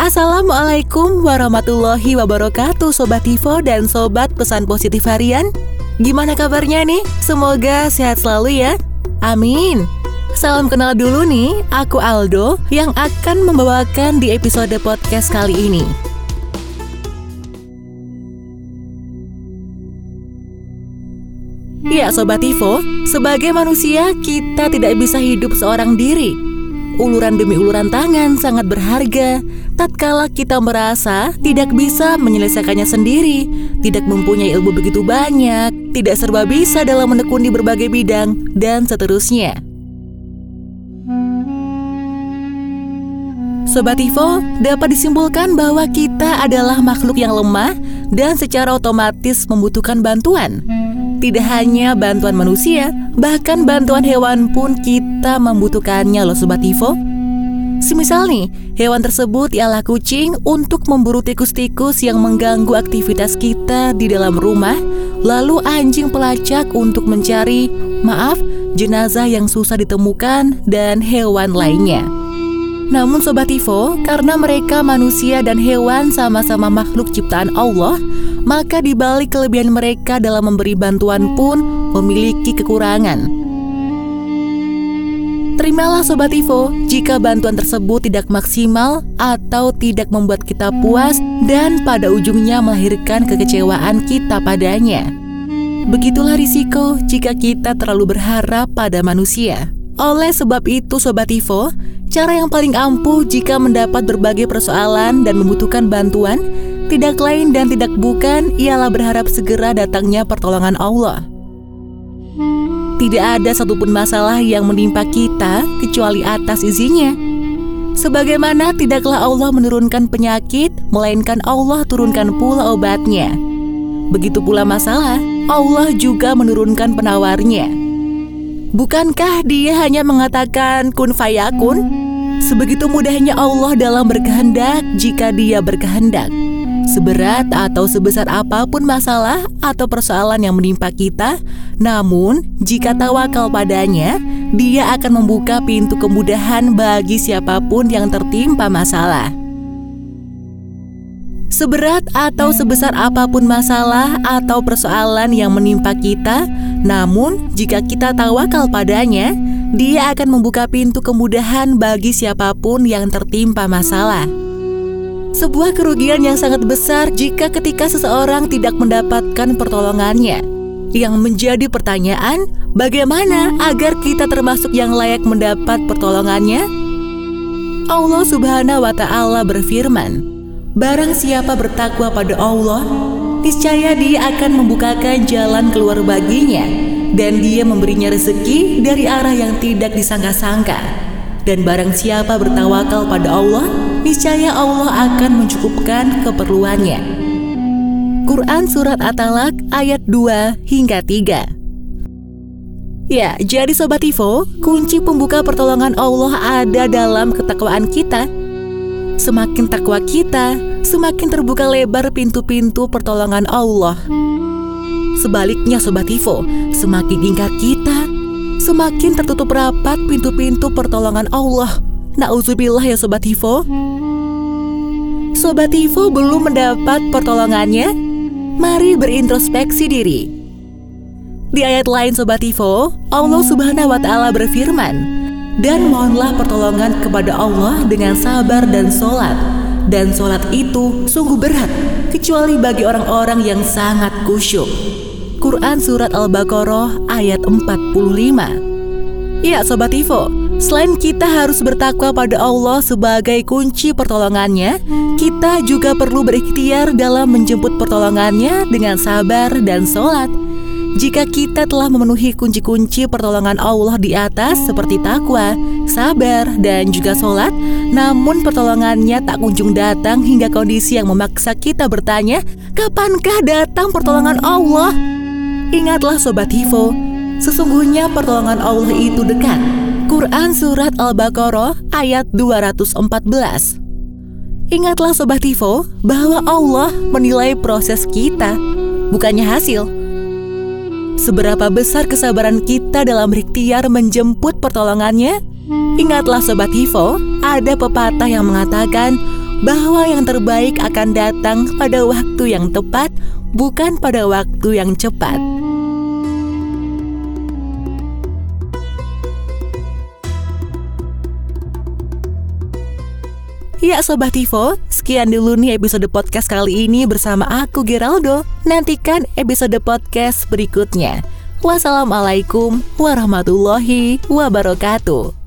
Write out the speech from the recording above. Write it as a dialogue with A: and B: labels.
A: Assalamualaikum warahmatullahi wabarakatuh Sobat Tivo dan Sobat Pesan Positif Harian Gimana kabarnya nih? Semoga sehat selalu ya Amin Salam kenal dulu nih, aku Aldo yang akan membawakan di episode podcast kali ini Ya Sobat Tivo, sebagai manusia kita tidak bisa hidup seorang diri uluran demi uluran tangan sangat berharga. Tatkala kita merasa tidak bisa menyelesaikannya sendiri, tidak mempunyai ilmu begitu banyak, tidak serba bisa dalam menekuni berbagai bidang, dan seterusnya. Sobat Ivo, dapat disimpulkan bahwa kita adalah makhluk yang lemah dan secara otomatis membutuhkan bantuan. Tidak hanya bantuan manusia, bahkan bantuan hewan pun kita membutuhkannya loh Sobat Ivo. Semisal nih, hewan tersebut ialah kucing untuk memburu tikus-tikus yang mengganggu aktivitas kita di dalam rumah, lalu anjing pelacak untuk mencari, maaf, jenazah yang susah ditemukan, dan hewan lainnya. Namun Sobat Ivo, karena mereka manusia dan hewan sama-sama makhluk ciptaan Allah, maka di balik kelebihan mereka dalam memberi bantuan pun memiliki kekurangan. Terimalah Sobat Ivo jika bantuan tersebut tidak maksimal atau tidak membuat kita puas dan pada ujungnya melahirkan kekecewaan kita padanya. Begitulah risiko jika kita terlalu berharap pada manusia. Oleh sebab itu Sobat Ivo, cara yang paling ampuh jika mendapat berbagai persoalan dan membutuhkan bantuan, tidak lain dan tidak bukan ialah berharap segera datangnya pertolongan Allah. Tidak ada satupun masalah yang menimpa kita kecuali atas izinnya. Sebagaimana tidaklah Allah menurunkan penyakit, melainkan Allah turunkan pula obatnya. Begitu pula masalah, Allah juga menurunkan penawarnya. Bukankah dia hanya mengatakan kun fayakun? Sebegitu mudahnya Allah dalam berkehendak jika dia berkehendak. Seberat atau sebesar apa pun masalah atau persoalan yang menimpa kita, namun jika tawakal padanya, dia akan membuka pintu kemudahan bagi siapa pun yang tertimpa masalah. Seberat atau sebesar apa pun masalah atau persoalan yang menimpa kita, namun jika kita tawakal padanya, dia akan membuka pintu kemudahan bagi siapa pun yang tertimpa masalah. Sebuah kerugian yang sangat besar jika ketika seseorang tidak mendapatkan pertolongannya. Yang menjadi pertanyaan, bagaimana agar kita termasuk yang layak mendapat pertolongannya? Allah Subhanahu wa Ta'ala berfirman, Barang siapa bertakwa pada Allah, niscaya Dia akan membukakan jalan keluar baginya, dan Dia memberinya rezeki dari arah yang tidak disangka-sangka. Dan barang siapa bertawakal pada Allah, niscaya Allah akan mencukupkan keperluannya. Quran Surat At-Talak ayat 2 hingga 3 Ya, jadi Sobat Ivo, kunci pembuka pertolongan Allah ada dalam ketakwaan kita Semakin takwa kita, semakin terbuka lebar pintu-pintu pertolongan Allah. Sebaliknya Sobat Ivo, semakin ingkar kita, semakin tertutup rapat pintu-pintu pertolongan Allah. Nauzubillah ya Sobat Ivo. Sobat Ivo belum mendapat pertolongannya? Mari berintrospeksi diri. Di ayat lain Sobat Ivo, Allah Subhanahu wa taala berfirman, dan mohonlah pertolongan kepada Allah dengan sabar dan sholat. Dan sholat itu sungguh berat, kecuali bagi orang-orang yang sangat kusyuk. Quran Surat Al-Baqarah ayat 45 Ya Sobat Ivo, selain kita harus bertakwa pada Allah sebagai kunci pertolongannya, kita juga perlu berikhtiar dalam menjemput pertolongannya dengan sabar dan sholat. Jika kita telah memenuhi kunci-kunci pertolongan Allah di atas seperti takwa, sabar, dan juga sholat, namun pertolongannya tak kunjung datang hingga kondisi yang memaksa kita bertanya, kapankah datang pertolongan Allah? Ingatlah Sobat Hivo, sesungguhnya pertolongan Allah itu dekat. Quran Surat Al-Baqarah ayat 214 Ingatlah Sobat Hivo bahwa Allah menilai proses kita, bukannya hasil. Seberapa besar kesabaran kita dalam berikhtiar menjemput pertolongannya? Ingatlah Sobat Hivo, ada pepatah yang mengatakan, bahwa yang terbaik akan datang pada waktu yang tepat, bukan pada waktu yang cepat. Ya Sobat Tivo, sekian dulu nih episode podcast kali ini bersama aku Geraldo. Nantikan episode podcast berikutnya. Wassalamualaikum warahmatullahi wabarakatuh.